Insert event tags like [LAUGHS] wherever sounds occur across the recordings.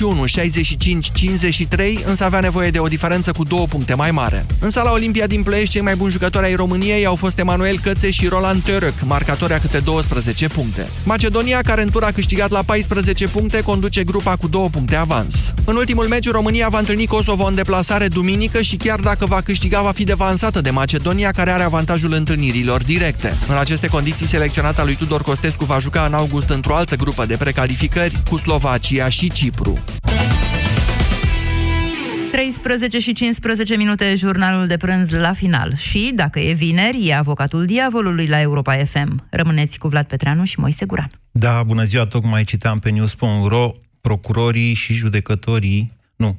61-65-53, însă avea nevoie de o diferență cu două puncte mai mare. În sala Olimpia din Ploiești, cei mai buni jucători ai României au fost Emanuel Cățe și Roland Törăc, marcatori a câte 12 puncte. Macedonia, care în tur a câștigat la 14 puncte, conduce grupa cu două puncte avans. În ultimul meci, România va întâlni Kosovo în deplasare duminică și chiar dacă va câștiga, va fi devansată de Macedonia, care are avantajul întâlnirilor directe. În aceste condiții, selecționata lui Tudor Costescu va juca în august într-o altă grupă de precalificări cu Slovacia și Cipru. 13 și 15 minute, jurnalul de prânz la final. Și, dacă e vineri, e avocatul diavolului la Europa FM. Rămâneți cu Vlad Petreanu și Moise Guran. Da, bună ziua, tocmai citeam pe news.ro procurorii și judecătorii nu.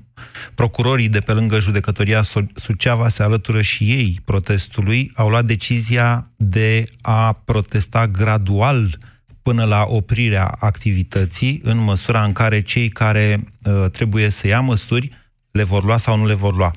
Procurorii de pe lângă judecătoria Suceava se alătură și ei protestului, au luat decizia de a protesta gradual până la oprirea activității, în măsura în care cei care uh, trebuie să ia măsuri le vor lua sau nu le vor lua.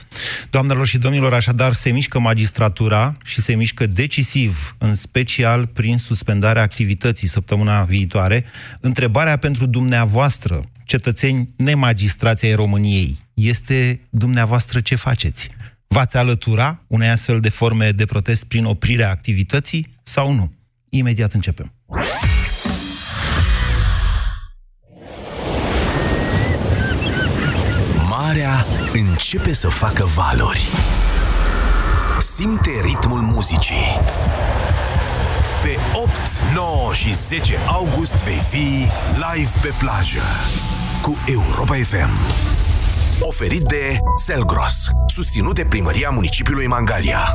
Doamnelor și domnilor, așadar se mișcă magistratura și se mișcă decisiv, în special prin suspendarea activității săptămâna viitoare. Întrebarea pentru dumneavoastră, cetățeni nemagistrați ai României, este dumneavoastră ce faceți? V-ați alătura unei astfel de forme de protest prin oprirea activității sau nu? Imediat începem. Marea începe să facă valori. Simte ritmul muzicii. Pe 8, 9 și 10 august vei fi live pe plajă cu Europa FM. Oferit de Selgros, susținut de Primăria Municipiului Mangalia.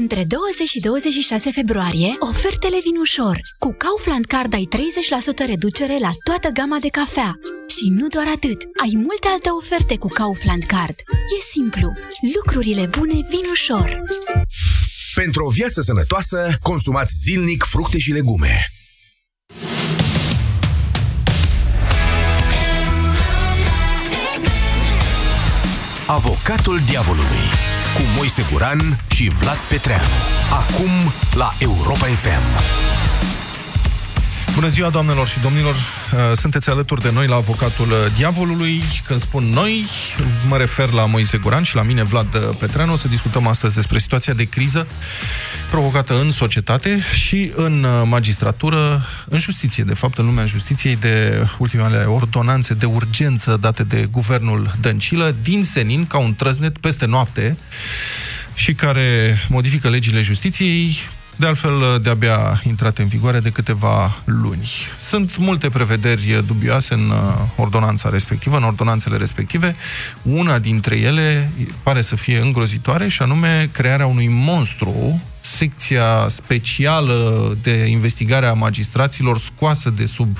Între 20 și 26 februarie, ofertele vin ușor. Cu Kaufland Card ai 30% reducere la toată gama de cafea. Și nu doar atât, ai multe alte oferte cu Kaufland Card. E simplu, lucrurile bune vin ușor. Pentru o viață sănătoasă, consumați zilnic fructe și legume. Avocatul diavolului cu Moise Guran și Vlad Petreanu. Acum la Europa FM. Bună ziua, doamnelor și domnilor! Uh, sunteți alături de noi la Avocatul Diavolului. Când spun noi, mă refer la Moise Guran și la mine, Vlad Petreanu. O să discutăm astăzi despre situația de criză provocată în societate și în uh, magistratură, în justiție, de fapt, în lumea justiției, de ultimele ordonanțe de urgență date de guvernul Dăncilă, din senin, ca un trăznet, peste noapte, și care modifică legile justiției, de altfel de-abia intrate în vigoare de câteva luni. Sunt multe prevederi dubioase în uh, ordonanța respectivă, în ordonanțele respective. Una dintre ele pare să fie îngrozitoare și anume crearea unui monstru secția specială de investigare a magistraților scoasă de sub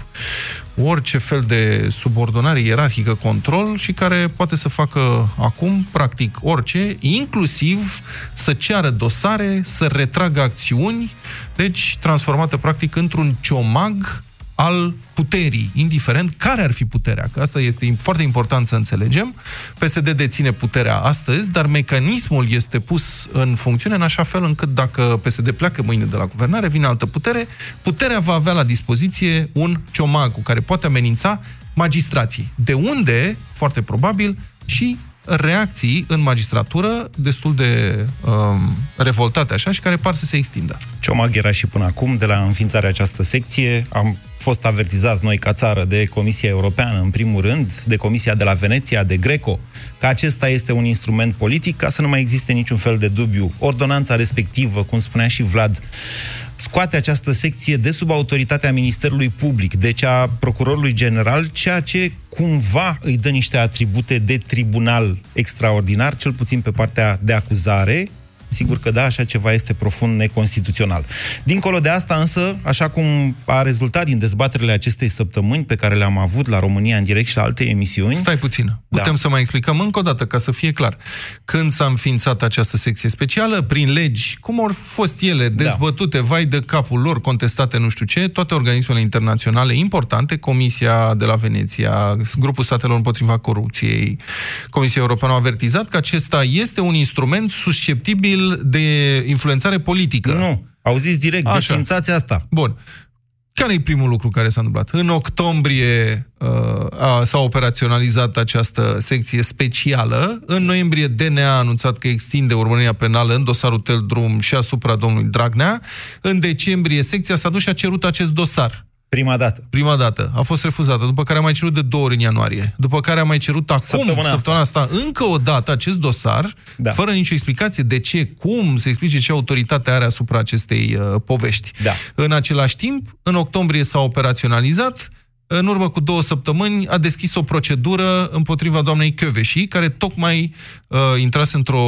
orice fel de subordonare ierarhică, control și care poate să facă acum, practic, orice, inclusiv să ceară dosare, să retragă acțiuni, deci transformată, practic, într-un ciomag al puterii, indiferent care ar fi puterea, că asta este foarte important să înțelegem. PSD deține puterea astăzi, dar mecanismul este pus în funcțiune în așa fel încât dacă PSD pleacă mâine de la guvernare, vine altă putere, puterea va avea la dispoziție un ciomag cu care poate amenința magistrații. De unde, foarte probabil, și reacții în magistratură destul de um, revoltate așa și care par să se extindă. Ciomag era și până acum, de la înființarea această secție, am fost avertizați noi ca țară de Comisia Europeană, în primul rând, de Comisia de la Veneția, de Greco, că acesta este un instrument politic ca să nu mai existe niciun fel de dubiu. Ordonanța respectivă, cum spunea și Vlad, scoate această secție de sub autoritatea Ministerului Public, deci a Procurorului General, ceea ce cumva îi dă niște atribute de tribunal extraordinar, cel puțin pe partea de acuzare, sigur că da, așa ceva este profund neconstituțional. Dincolo de asta însă, așa cum a rezultat din dezbaterile acestei săptămâni pe care le-am avut la România în direct și la alte emisiuni... Stai puțin, putem da. să mai explicăm încă o dată, ca să fie clar. Când s-a înființat această secție specială, prin legi, cum au fost ele da. dezbătute, da. vai de capul lor, contestate nu știu ce, toate organismele internaționale importante, Comisia de la Veneția, Grupul Statelor împotriva corupției, Comisia Europeană au avertizat că acesta este un instrument susceptibil de influențare politică. Nu, au zis direct, Așa. desfințați asta. Bun. Care e primul lucru care s-a întâmplat? În octombrie uh, s-a operaționalizat această secție specială. În noiembrie DNA a anunțat că extinde urmărirea penală în dosarul Tel Drum și asupra domnului Dragnea. În decembrie secția s-a dus și a cerut acest dosar. Prima dată. Prima dată. A fost refuzată, după care a mai cerut de două ori în ianuarie. După care a mai cerut acum, săptămâna, săptămâna asta. asta, încă o dată acest dosar, da. fără nicio explicație de ce, cum, să explice ce autoritate are asupra acestei uh, povești. Da. În același timp, în octombrie s-a operaționalizat, în urmă cu două săptămâni, a deschis o procedură împotriva doamnei Căveși, care tocmai uh, intrase într-o,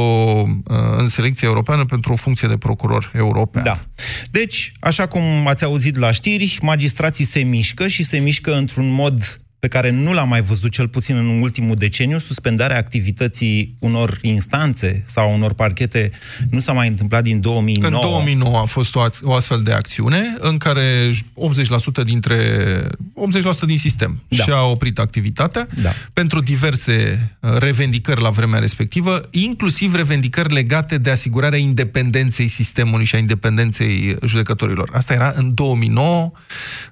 uh, în selecția europeană pentru o funcție de procuror european. Da. Deci, așa cum ați auzit la știri, magistrații se mișcă și se mișcă într-un mod pe care nu l-am mai văzut cel puțin în ultimul deceniu, suspendarea activității unor instanțe sau unor parchete nu s-a mai întâmplat din 2009. În 2009 a fost o, o astfel de acțiune în care 80% dintre 80% din sistem da. și-a oprit activitatea da. pentru diverse uh, revendicări la vremea respectivă, inclusiv revendicări legate de asigurarea independenței sistemului și a independenței judecătorilor. Asta era în 2009,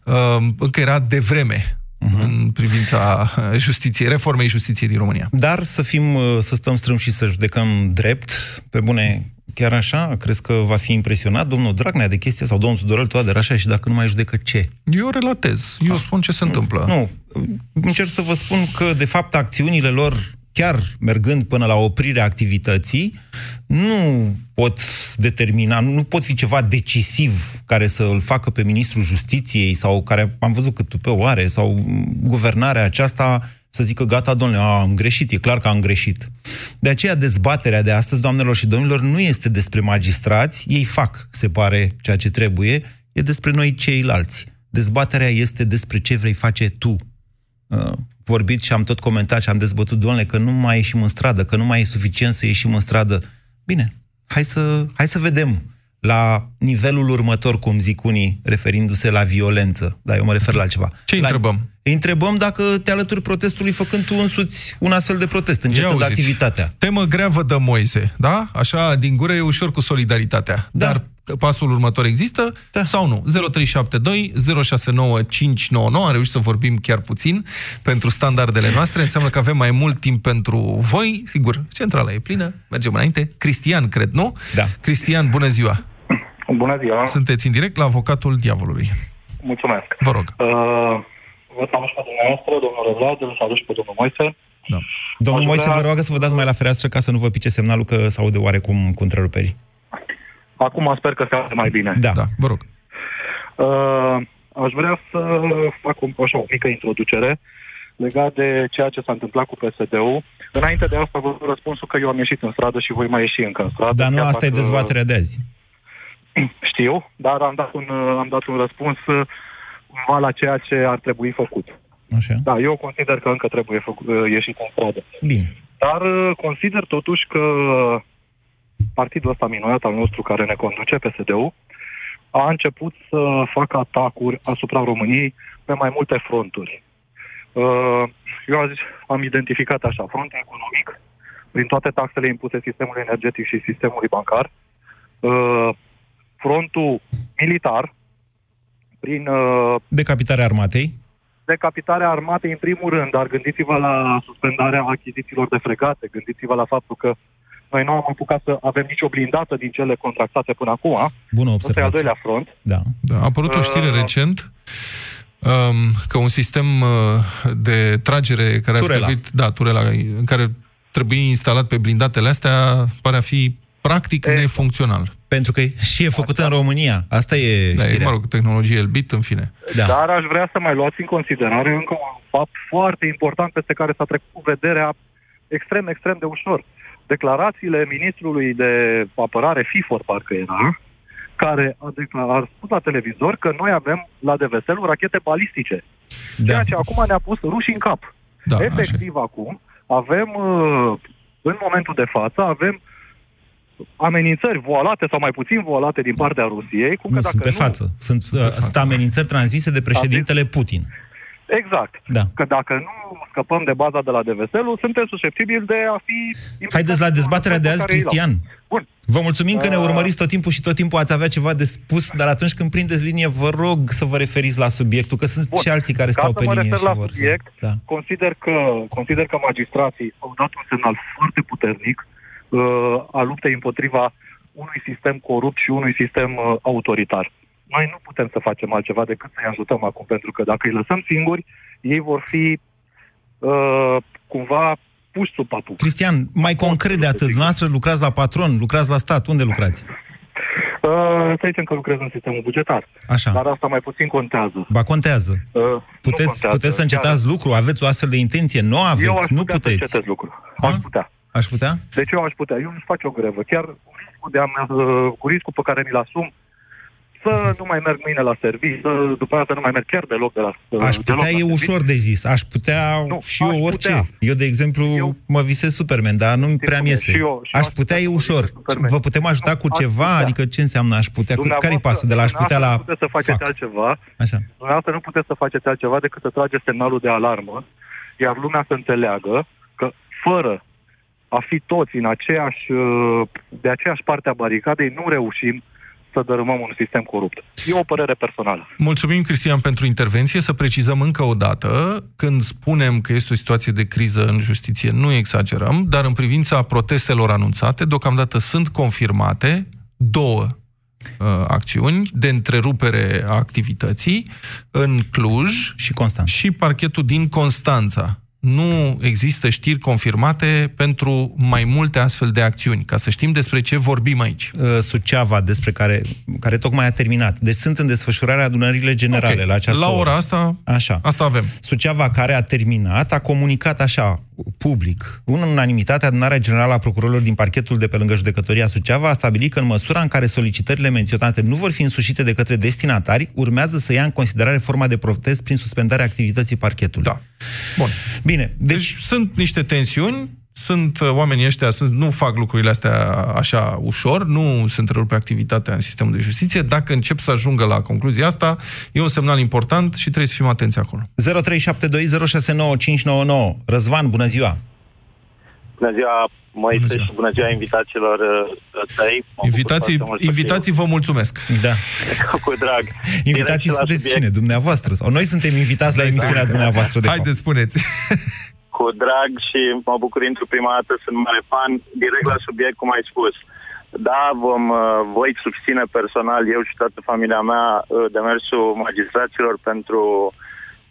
uh, încă era de vreme uh-huh. în privința justiției, reformei justiției din România. Dar să fim, uh, să stăm strâm și să judecăm drept, pe bune, chiar așa? Crezi că va fi impresionat domnul Dragnea de chestia sau domnul Tudorel Toader așa și dacă nu mai judecă ce? Eu relatez, eu ah. spun ce se întâmplă. Nu, încerc să vă spun că, de fapt, acțiunile lor chiar mergând până la oprirea activității, nu pot determina, nu pot fi ceva decisiv care să îl facă pe ministrul justiției sau care am văzut cât pe oare, sau guvernarea aceasta să zică gata, domnule, a, am greșit, e clar că am greșit. De aceea dezbaterea de astăzi, doamnelor și domnilor, nu este despre magistrați, ei fac, se pare, ceea ce trebuie, e despre noi ceilalți. Dezbaterea este despre ce vrei face tu. Uh, vorbit și am tot comentat și am dezbătut, domnule, că nu mai ieșim în stradă, că nu mai e suficient să ieșim în stradă. Bine, hai să, hai să vedem la nivelul următor, cum zic unii, referindu-se la violență. Dar eu mă refer la altceva. Ce la... întrebăm? Îi întrebăm dacă te alături protestului făcând tu însuți un astfel de protest, încetând activitatea. Temă grea vă dă Moise, da? Așa, din gură e ușor cu solidaritatea. Da. Dar pasul următor există da. sau nu? 0372 069599, am reușit să vorbim chiar puțin pentru standardele noastre, înseamnă că avem mai mult timp pentru voi, sigur, centrala e plină, mergem înainte. Cristian, cred, nu? Da. Cristian, bună ziua! Bună ziua! Sunteți în direct la avocatul diavolului. Mulțumesc! Vă rog! Uh, vă salut pe dumneavoastră, domnul Vlad, îl salut și pe domnul Moise. Da. Domnul Aș Moise, vrea... vă rog să vă dați mai la fereastră ca să nu vă pice semnalul că se aude oarecum cu întreruperi. Acum sper că se aude mai bine. Da, da vă rog. Uh, aș vrea să fac un, așa, o mică introducere legat de ceea ce s-a întâmplat cu PSD-ul. Înainte de asta vă răspunsul că eu am ieșit în stradă și voi mai ieși încă în stradă. Dar nu asta e dezbaterea de azi. [CLEARS THROAT] Știu, dar am dat un, am dat un răspuns cumva la ceea ce ar trebui făcut. Așa. Da, eu consider că încă trebuie făcut, ieșit în stradă. Bine. Dar consider totuși că partidul ăsta minunat al nostru care ne conduce, PSD-ul, a început să facă atacuri asupra României pe mai multe fronturi. Uh, eu azi am identificat așa, frontul economic, prin toate taxele impuse sistemului energetic și sistemului bancar, uh, frontul militar, prin... Uh, Decapitarea armatei? Decapitarea armatei în primul rând, dar gândiți-vă la suspendarea achizițiilor de fregate, gândiți-vă la faptul că noi nu am apucat să avem nicio blindată din cele contractate până acum. Bună observație. Asta e al doilea front. Da. da. A apărut o știre uh... recent um, că un sistem uh, de tragere care Turela. a trebuit, da, Turela, care trebuie instalat pe blindatele astea, pare a fi practic e, nefuncțional. Pentru că și e făcut în România. Asta e da, știrea. E, mă rog, tehnologie Elbit, în fine. Da. Dar aș vrea să mai luați în considerare încă un fapt foarte important peste care s-a trecut cu vederea extrem, extrem de ușor. Declarațiile ministrului de apărare, FIFOR parcă era, care a, declarat, a spus la televizor că noi avem la deveselu rachete balistice. Da. Ceea ce acum ne-a pus rușii în cap. Da, Efectiv acum avem, uh, în momentul de față, avem amenințări voalate sau mai puțin voalate din partea Rusiei. Cum Nu, că dacă sunt pe nu, față. Sunt, uh, față. sunt amenințări transmise de președintele Putin. Exact. Da. Că dacă nu scăpăm de baza de la deveselu, suntem susceptibili de a fi... Haideți la dezbaterea de azi, care îi dau. Cristian. Bun. Vă mulțumim că ne Uh, urmăriți tot timpul și tot timpul ați avea ceva de spus, dar atunci când prindeți linie, vă rog să vă referiți la subiectul, că sunt Bun. și alții care Ca stau să pe mă linie refer și la vor subiect, să... Da. Consider că, consider că magistrații au dat un semnal foarte puternic uh, a luptei împotriva unui sistem corupt și unui sistem uh, autoritar. Noi nu putem să facem altceva decât să-i ajutăm acum, pentru că dacă îi lăsăm singuri, ei vor fi uh, cumva puși sub papuc. Cristian, mai concret de atât, noastră lucrați la patron, lucrați la stat, unde lucrați? Uh, să zicem că lucrez în sistemul bugetar, Așa. dar asta mai puțin contează. Ba contează. Uh, nu Puteți, contează. puteți să încetați lucru, aveți o astfel de intenție, nu aveți, Eu aș nu putea să puteți. încetez lucru. Ha? Aș putea. Aș putea? Deci eu aș putea. Eu nu-și fac o grevă. Chiar cu riscul, de a, uh, cu riscul pe care mi-l asum, să nu mai merg mâine la serviciu, să, după aceea să nu mai merg chiar deloc de la Aș deloc putea la e serviciu. ușor de zis. Aș putea Nu, și aș eu orice. putea. Eu, de exemplu, Eu- mă visez Superman, dar nu prea mi cum e, iese. și eu- și eu Aș aș putea putea e să ușor. vorbesc cu Superman. Vă putem ajuta Nu, cu aș ceva? putea. Adică ce înseamnă aș putea? Cu- Care-i Dumneavoastră- pasul? De la aș putea la... dumneavoastră Nu puteți să faceți fac. altceva. Așa. Dumneavoastră nu puteți să faceți altceva decât să trageți semnalul de alarmă, iar lumea să înțeleagă că fără a fi toți în aceeași, uh, de aceeași parte a baricadei, nu reușim să dărâmăm un sistem corupt. E o părere personală. Mulțumim, Cristian, pentru intervenție. Să precizăm încă o dată, când spunem că este o situație de criză în justiție, nu exagerăm, dar în privința protestelor anunțate, deocamdată sunt confirmate două uh, acțiuni de întrerupere a activității în Cluj Și Constant. și parchetul din Constanța. Nu există știri confirmate pentru mai multe astfel de acțiuni, ca să știm despre ce vorbim aici. Uh, Suceava, despre care, care tocmai a terminat. Deci sunt în desfășurare adunările generale Ok. la această La oră. ora asta, Așa. asta avem. Suceava, care a terminat, a comunicat așa, public, în unanimitate, adunarea generală a procurorilor din parchetul de pe lângă judecătoria Suceava a stabilit că în măsura în care solicitările menționate nu vor fi însușite de către destinatari, urmează să ia în considerare forma de protest prin suspendarea activității parchetului. Da. Bun. Bine, Deci, deci, deci sunt niște tensiuni, sunt uh, oamenii ăștia, sunt, nu fac lucrurile astea așa ușor, nu se întrerupe activitatea în sistemul de justiție. Dacă încep să ajungă la concluzia asta, e un semnal important și trebuie să fim atenți acolo. 0372069599. Răzvan, bună ziua! Bună ziua, Moise, Bună ziua. și bună ziua invitaților uh, tăi. Mă bucur Invitații, foarte mult să invitații vă mulțumesc. Da. fiu [LAUGHS] Cu drag. Invitații Direct la sunteți subiect. cine? Dumneavoastră? Sau noi suntem invitați la emisiunea dumneavoastră, de fapt. Haideți, spuneți. [LAUGHS] Cu drag și mă bucur intru prima dată, sunt mare fan. Direct la subiect, cum ai spus. Da, vom, uh, voi susține personal, eu și toată familia mea, uh, demersul magistraților pentru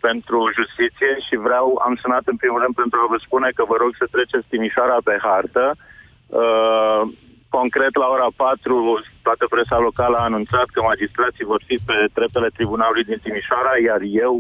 pentru justiție și vreau, am sunat în primul rând pentru a vă spune că vă rog să treceți Timișoara pe hartă. Uh, concret, la ora 4, toată presa locală a anunțat că magistrații vor fi pe treptele tribunalului din Timișoara, iar eu,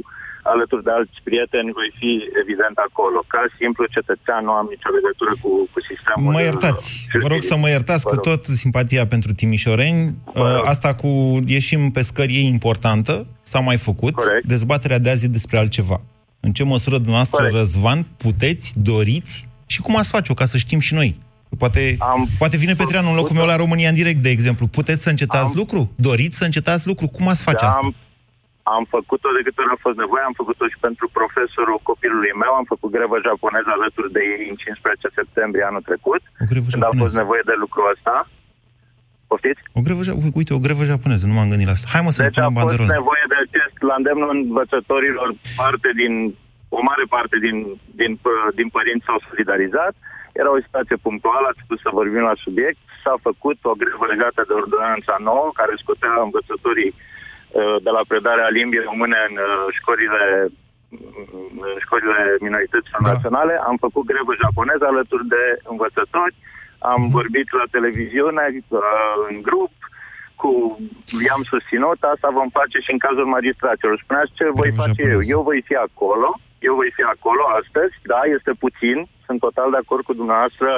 alături de alți prieteni, voi fi evident acolo. Ca simplu cetățean, nu am nicio legătură cu, cu sistemul. Mă uh, iertați, vă rog juridic. să mă iertați Vă cu rog. tot simpatia pentru timișoreni. Vă rog. Uh, Asta cu ieșim pe scări e importantă, s-a mai făcut. Corect. Dezbaterea de azi e despre altceva. În ce măsură dumneavoastră, Corect. Răzvan, puteți, doriți și cum ați face-o, ca să știm și noi? Poate, Am poate vine Petreanu în locul meu la România în direct, de exemplu. Puteți să încetați Am- lucru? Doriți să încetați lucru? Cum ați face Da, asta? am, am făcut-o de câte ori a fost nevoie, am făcut-o și pentru profesorul copilului meu, am făcut grevă japoneză alături de ei în 15 septembrie anul trecut, O grevă când a fost japoneză. nevoie de lucrul ăsta. Poftiți? O grevă, ja- uite, o grevă japoneză, nu m-am gândit la asta. Hai mă să ne Deci a punem fost banderole. nevoie de acest, la îndemnul învățătorilor, parte din, o mare parte din, din, pă- din părinți s-au solidarizat. Era o situație punctuală, ați spus să vorbim la subiect. S-a făcut o grevă legată de ordonanța nouă, care scotea învățătorii uh, de la predarea limbii române în uh, școlile în școlile minorităților Da. da. naționale. Am făcut grevă japoneză alături de învățători. Am Mhm. vorbit la televiziune, uh, în grup, cu i-am susținut, asta vom face și în cazul magistraților. Spuneați ce voi Grevă face eu. japoneză. Eu voi fi acolo, eu voi fi acolo astăzi, da, este puțin, sunt total de acord cu dumneavoastră,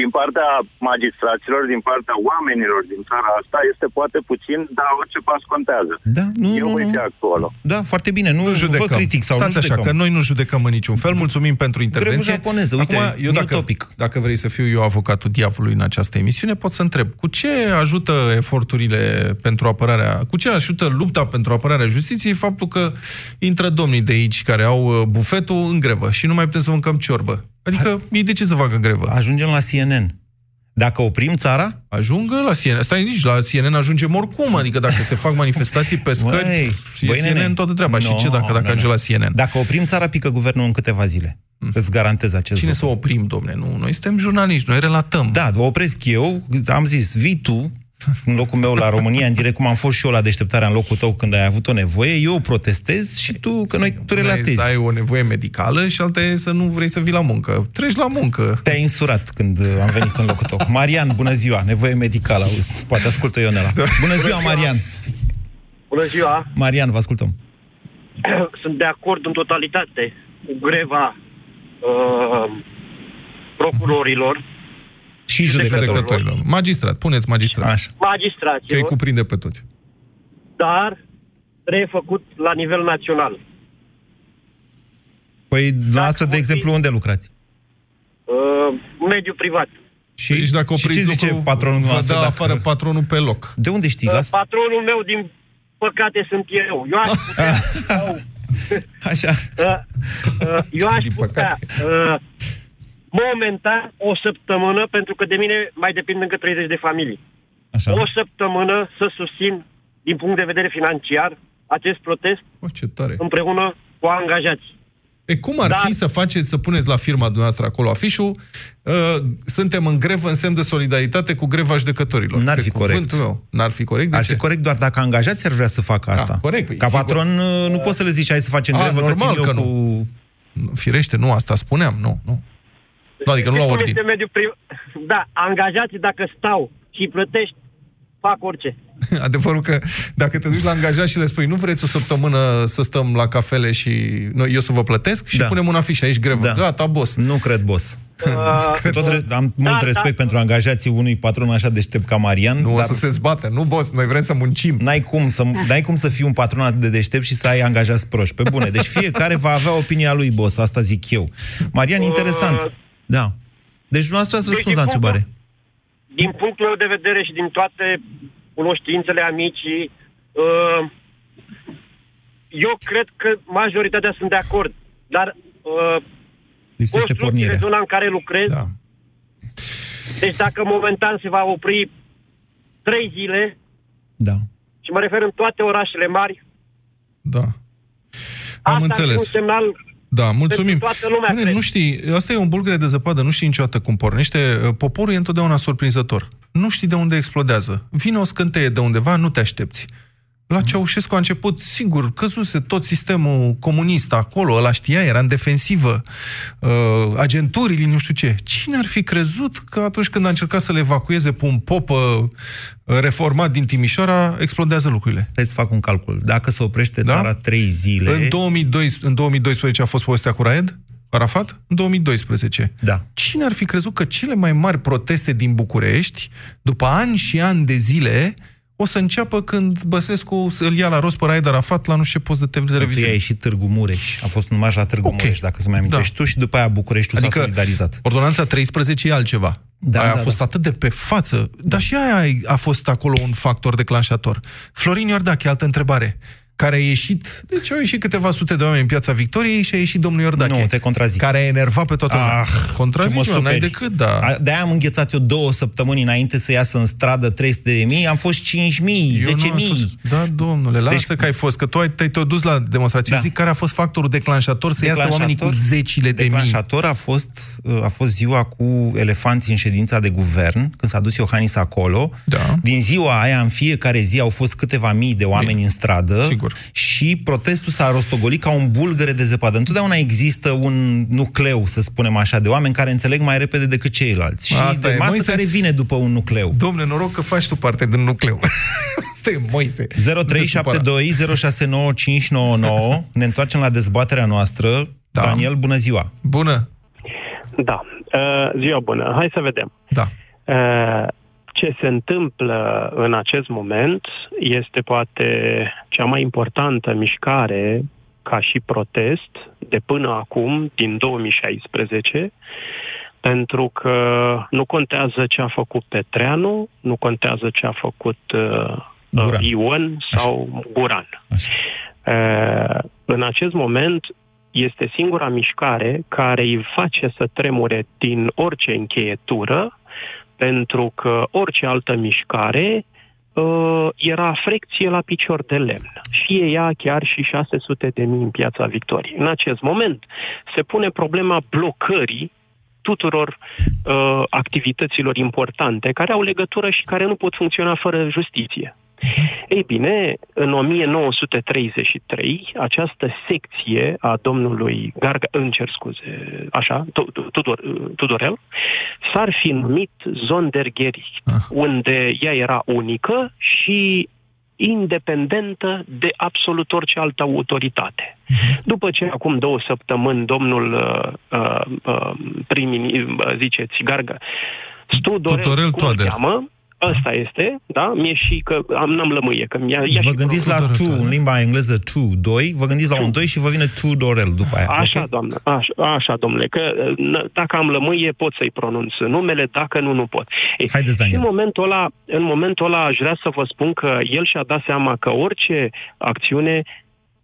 din partea magistraților, din partea oamenilor din țara asta, este poate puțin, dar orice pas contează. Da, nu, Eu nu, voi nu. fi acolo. Da, foarte bine. Nu, Nu nu judecăm. vă critic sau Stați nu așa, judecăm. că noi nu judecăm în niciun fel. Mulțumim pentru intervenție. japoneză, uite, Acum, eu new dacă, topic. dacă vrei să fiu eu avocatul diavolului în această emisiune, pot să întreb, cu ce ajută eforturile pentru apărarea, cu ce ajută lupta pentru apărarea justiției faptul că intră domnii de aici care au uh, bufetul în grevă și nu mai putem să mâncăm ciorbă? Adică, ei de ce să facă grevă? Ajungem la CNN. Dacă oprim țara, Ajungă la CNN. Stai nici, la CNN ajungem oricum. Adică dacă se fac manifestații pe scări, Băi, și băi, CNN nene. toată treaba. și No, ce dacă, dacă nene. ajunge la CNN? dacă oprim țara, pică guvernul în câteva zile. Îți garantez acest Cine lucru. să oprim, domne? Nu, noi suntem jurnaliști, noi relatăm. Da, o opresc eu, am zis, vii tu în locul meu la România, în direct, cum am fost și eu la deșteptarea în locul tău când ai avut o nevoie, eu protestez și tu, că noi, tu Una e relatezi. Să ai o nevoie medicală și alta e să nu vrei să vii la muncă. Treci la muncă. Te-ai insurat când uh, am venit în locul tău. Marian, bună ziua, nevoie medicală, auzi. Poate ascultă Ionela. Bună ziua, Marian. Bună ziua! Marian, vă ascultăm. [CLEARS THROAT] Sunt de acord în totalitate cu greva uh, procurorilor, Și judecătorilor. Judecătorilor. Magistrat, puneți magistrat. Așa. Că îi magistraților, cuprinde pe toți. dar trebuie făcut la nivel național. Păi, dumneavoastră, de vor exemplu, fi- unde lucrați? Uh, mediu privat. Și, Deci dacă și opriți ce zice lucru, patronul vă noastră? dă dacă- afară patronul pe loc. De unde știți? Uh, Las... patronul meu, din păcate, sunt eu. Eu aș putea... [LAUGHS] sau, Așa. uh, uh, eu aș Din putea... Uh, momentan, o săptămână, pentru că de mine mai depind încă 30 de familii. Așa. O săptămână să susțin, din punct de vedere financiar, acest protest O, ce tare. împreună cu angajați. E, cum ar Dar- fi să faceți, să puneți la firma dumneavoastră acolo afișul, uh, suntem în grevă în semn de solidaritate cu greva judecătorilor. N-ar Pe fi corect. cuvântul Meu. N-ar fi corect? De Ar ce? fi corect doar dacă angajații ar vrea să facă asta. corect, păi, Ca sigur. patron uh, nu poți să le zici hai să facem A, grevă, că normal țin eu că cu... Firește, nu, asta spuneam, nu, nu. Nu, adică nu la Cum ordine. este mediul privat? Da, angajații dacă stau și îi plătești, fac orice. [LAUGHS] Adevărul că dacă te duci la angajat și le spui nu vreți o săptămână să stăm la cafele și noi, eu să vă plătesc și Da. punem un afiș aici grevă. Da. Gata, boss. Nu cred, boss. [LAUGHS] Uh, Tot re- am Da, mult da. respect pentru angajații unui patron așa deștept ca Marian, Nu o dar să se zbate. Nu, boss, noi vrem să muncim. n-ai cum, să, n-ai cum să fii un patron atât de deștept și să ai angajați proști. Pe bune. Deci fiecare va avea opinia lui, boss. Asta zic eu. Marian, interesant. Uh, Da. Deci dumneavoastră ați Deci, răspuns la din punctul- întrebare. din punctul meu de vedere și din toate cunoștințele amicii, uh, eu cred că majoritatea sunt de acord. Dar uh, Lipsește construcțiile, pornirea. zona în care lucrez, Da. deci dacă momentan se va opri trei zile, Da. și mă refer în toate orașele mari, Da. Am asta ar fi înțeles. un semnal Da, mulțumim. Pentru toată lumea, Bine, cred. nu știi, asta e un bulgăre de zăpadă, nu știi niciodată cum pornește. Poporul e întotdeauna surprinzător. Nu știi de unde explodează. Vine o scânteie de undeva, nu te aștepți. La Ceaușescu a început, sigur, căzuse tot sistemul comunist acolo, ăla știa, era în defensivă, uh, agenturile, nu știu ce. Cine ar fi crezut că atunci când a încercat să le evacueze pe un pop uh, reformat din Timișoara, explodează lucrurile? Hai să fac un calcul. Dacă se oprește Da? țara trei zile... În, 2012, în 2012 a fost povestea cu Raed? Arafat? În 2012. Da. Cine ar fi crezut că cele mai mari proteste din București, după ani și ani de zile, o să înceapă când Băsescu îl ia la rost pe Raed Arafat la nu știu ce post de Întâi a televiziune. ieșit Târgu Mureș. A fost un marș la Târgu Ok. Mureș, dacă să mai amintești Da. tu, și după aia Bucureștiul Adică s-a solidarizat. ordonanța 13 e altceva. Da, aia da, a fost da. atât de pe față. Dar și aia a fost acolo un factor declanșator. Florin Iordache, altă întrebare. Care a ieșit, deci au ieșit câteva sute de oameni în piața Victoriei și a ieșit domnul Iordache. Nu, te contrazic. Care a enervat pe toată lumea. Ah, Contrazici, ce mă mă, n-ai superi. decât, da. A- De-aia am înghețat eu două săptămâni înainte să iasă în stradă 300 de mii, am fost 5 mii, Eu nu 10 am spus- mii. Da, domnule, lasă Deci- că ai fost, că tu ai, te-ai te dus la demonstrație. Da. Zic care a fost factorul declanșator să iasă oamenii cu zecile de mii. Declanșator a fost, uh, a fost ziua cu elefanții în ședința de guvern, când s-a dus Iohannis acolo. Da. Din ziua aia, în fiecare zi, au fost câteva mii de oameni Bine. în stradă Sigur. Și protestul s-a rostogolit ca un bulgăre de zăpadă. Întotdeauna există un nucleu, să spunem așa, de oameni care înțeleg mai repede decât ceilalți. Și Asta de e, masă Moise. care vine după un nucleu. Domnule, noroc că faci tu parte din nucleu. [LAUGHS] Asta e Moise. 0372069599. Ne întoarcem la dezbaterea noastră. Da. Daniel, bună ziua! Bună. Da. Uh, ziua bună. Hai să vedem. Da. Uh, ce se întâmplă în acest moment este poate cea mai importantă mișcare ca și protest de până acum, din 2016, pentru că nu contează ce a făcut Petreanu, nu contează ce a făcut uh, Guran. Ion sau Guran. Așa. Uh, în acest moment este singura mișcare care îi face să tremure din orice încheietură, pentru că orice altă mișcare uh, era frecție la picior de lemn. Și ea chiar și 600 de mii în piața Victoriei. În acest moment se pune problema blocării tuturor uh, activităților importante care au legătură și care nu pot funcționa fără justiție. Ei bine, în 1933, această secție a domnului Garga, îmi cer scuze, așa, Tudor, Tudorel, s-ar fi numit Zondergheri, unde ea era unică și independentă de absolut orice altă autoritate. După ce acum două săptămâni domnul uh, uh, uh, prim ziceți, Garga, Studorel, Tudorel cum îl Toader. cheamă, Ăsta este, da? Mie și că am, n-am lămâie, că mi-a, ia Vă și gândiți la pronunț. tu, în limba engleză tu, 2, vă gândiți la un 2 și vă vine tu Dorel după aia. Așa, ok? doamnă, așa, așa, domnule, că n- dacă am lămâie pot să-i pronunț numele, dacă nu, nu pot. Ei, Haideți, și Daniel. în momentul, ăla, în momentul ăla aș vrea să vă spun că el și-a dat seama că orice acțiune,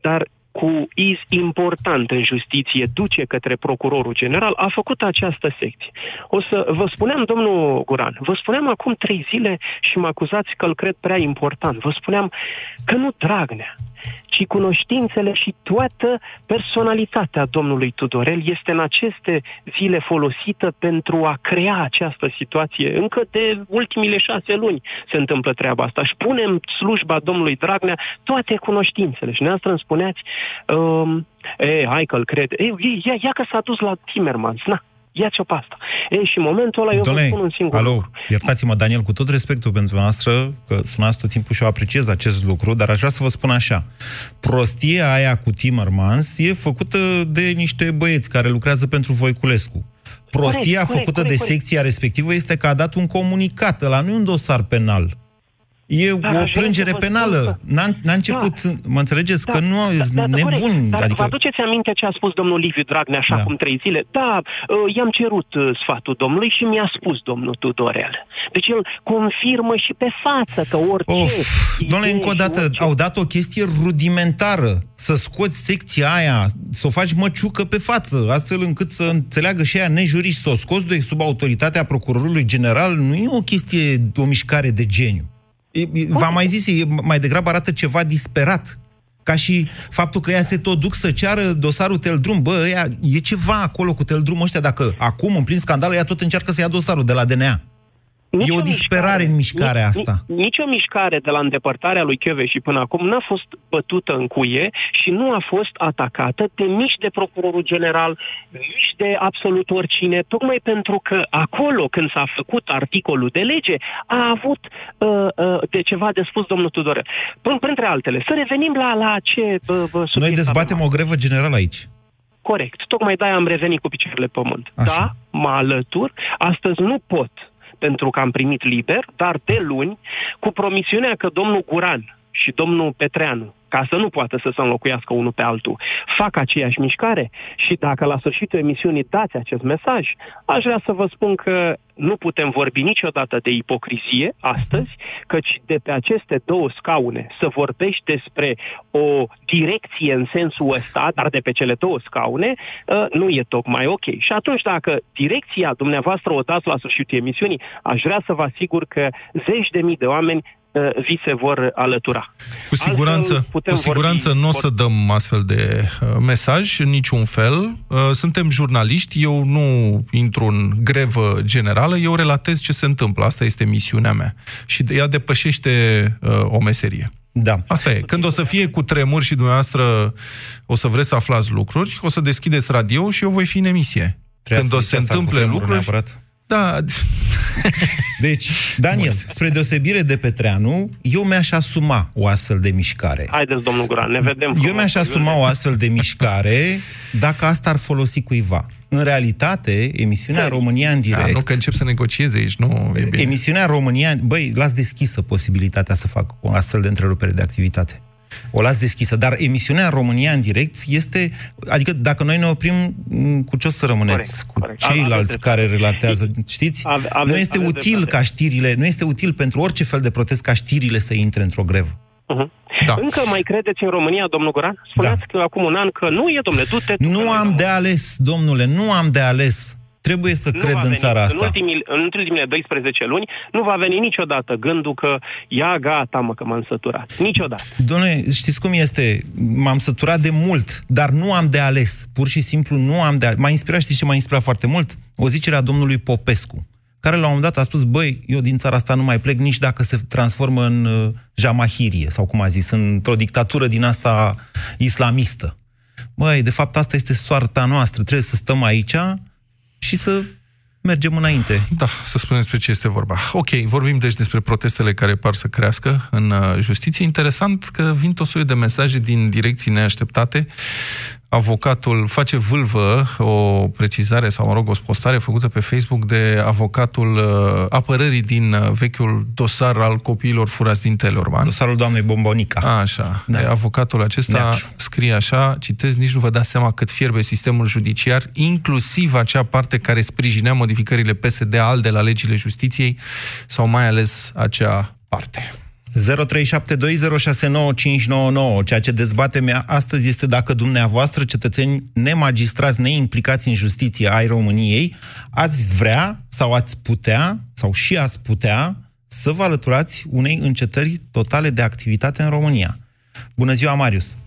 dar cu iz important în justiție duce către procurorul general, a făcut această secție. O să vă spuneam, domnul Guran, vă spuneam acum trei zile și mă acuzați că îl cred prea important. Vă spuneam că nu Dragnea, ci cunoștințele și toată personalitatea domnului Tudorel este în aceste zile folosită pentru a crea această situație. Încă de ultimile șase luni se întâmplă treaba asta. Și punem în slujba domnului Dragnea toate cunoștințele. Și dumneavoastră îmi spuneați, um, e, hai că-l cred. E, ia, ia că s-a dus la Timmermans, na, ia-ți-o pe asta. E, și în momentul ăla eu vă Dom'le, spun un singur alo, lucru. iertați-mă, Daniel, cu tot respectul pentru noastră, că sunați tot timpul și eu apreciez acest lucru, dar aș vrea să vă spun așa. Prostia aia cu Timmermans e făcută de niște băieți care lucrează pentru Voiculescu. Prostia Corect, corect, făcută corect, de corect. secția respectivă este că a dat un comunicat. Ăla nu e un dosar penal. E Da, o aș vrea plângere să vă spun penală. că- N-a, n-a început, mă înțelegeți, că nu e da, da, nebun. corect. Dar adică... vă aduceți aminte ce a spus domnul Liviu Dragnea așa Da. acum trei zile? Da, uh, i-am cerut uh, sfatul domnului și mi-a spus domnul Tudorel. Deci el confirmă și pe față că orice... Of, doamne, idee încă o și dată, orice- au dat o chestie rudimentară. Să scoți secția aia, să o faci măciucă pe față, astfel încât să înțeleagă și aia nejuriști, să o scoți de sub autoritatea procurorului general, nu e o chestie, o mișcare de geniu. E- e- V-am mai zis, e, mai degrabă arată ceva disperat. Ca și faptul că ea se tot duc să ceară dosarul Teldrum. Bă, ăia, e ceva acolo cu Teldrum ăștia, dacă acum, în plin scandal, ea tot încearcă să ia dosarul de la DNA. Nici e o disperare în mișcarea nici, asta. Nici, nici o mișcare de la îndepărtarea lui Chioveș și până acum n-a fost bătută în cuie și nu a fost atacată de nici de procurorul general, nici de absolut oricine, tocmai pentru că acolo, când s-a făcut articolul de lege, a avut uh, uh, de ceva de spus domnul Tudore. Prin- Printre altele, să revenim la, la ce uh, uh, subiect Noi avem dezbatem o grevă generală aici. Corect. Tocmai de-aia am revenit cu picioarele pe pământ. Așa. Da, mă alătur. Astăzi nu pot, pentru că am primit liber, dar de luni, cu promisiunea că domnul Guran și domnul Petreanu, ca să nu poată să se înlocuiască unul pe altul, fac aceeași mișcare și dacă la sfârșitul emisiunii dați acest mesaj, aș vrea să vă spun că nu putem vorbi niciodată de ipocrizie astăzi, căci de pe aceste două scaune să vorbești despre o direcție în sensul ăsta, dar de pe cele două scaune, uh, nu e tocmai ok. Și atunci, dacă direcția dumneavoastră o dați la sfârșitul emisiunii, aș vrea să vă asigur că zeci de mii de oameni uh, vi se vor alătura. Cu siguranță, Altfel putem cu siguranță vorbi- nu o să dăm astfel de uh, mesaj în niciun fel. Uh, suntem jurnaliști, eu nu intru în grevă generală, eu relatez ce se întâmplă. Asta este misiunea mea. Și ea depășește uh, o meserie. Da. Asta e. Când o să fie cu tremur și dumneavoastră o să vreți să aflați lucruri, o să deschideți radio și eu voi fi în emisie. Trebuia Când să o să zici se asta cu întâmple tremurul lucruri... neapărat. Da, Deci, Daniel, spre deosebire de Petreanu, eu mi-aș asuma o astfel de mișcare. Haideți, domnul Guran, ne vedem. Eu mi-aș asuma o astfel de mișcare dacă asta ar folosi cuiva. În realitate, emisiunea România în direct... Da, nu că încep să negocieze aici, nu e bine. Emisiunea România... Băi, las deschisă posibilitatea să fac o astfel de întrerupere de activitate. O las deschisă. Dar emisiunea România în direct este... Adică dacă noi ne oprim, m, cu ce o să rămâneți? Corect, cu corect. ceilalți Aveți care relatează, știți? Ave- aveți- nu este aveți util dreptate. ca știrile, nu este util pentru orice fel de protest ca știrile să intre într-o grevă. Uh-huh. Da. Încă mai credeți în România, domnul Goran? Spuneați Da. că acum un an că nu e, domnule, du-te. tu, Nu că am noi de ales, domnule, nu am de ales. Trebuie să nu cred va în veni. țara În, asta. ultimii, în ultimile 12 luni nu va veni niciodată gândul că ia gata, mă, că m-am săturat. Niciodată. Doamne, știți cum este? M-am săturat de mult, dar nu am de ales. Pur și simplu nu am de ales. M-a inspirat, știți ce m-a inspirat foarte mult? O zicere a domnului Popescu, care la un moment dat a spus, băi, eu din țara asta nu mai plec nici dacă se transformă în uh, jamahirie, sau cum a zis, într-o dictatură din asta islamistă. Băi, de fapt asta este soarta noastră, trebuie să stăm aici și să mergem înainte. Da, să spunem despre ce este vorba. Ok, vorbim deci despre protestele care par să crească în uh, justiție. Interesant că vin tot soiul de mesaje din direcții neașteptate. Avocatul face vâlvă o precizare sau, mă rog, o postare făcută pe Facebook de avocatul uh, apărării din uh, vechiul dosar al copiilor furați din Telorman. Dosarul doamnei Bombonica. Așa. Da. Da. Avocatul acesta Neaciu. scrie așa, citez, nici nu vă dați seama cât fierbe sistemul judiciar, inclusiv acea parte care sprijinea modificările PSD-ALDE la legile justiției, sau mai ales acea parte. 0372069599. Ceea ce dezbatem astăzi este dacă dumneavoastră, cetățeni nemagistrați, neimplicați în justiție ai României, ați vrea sau ați putea, sau și ați putea, să vă alăturați unei încetări totale de activitate în România. Bună ziua, Marius!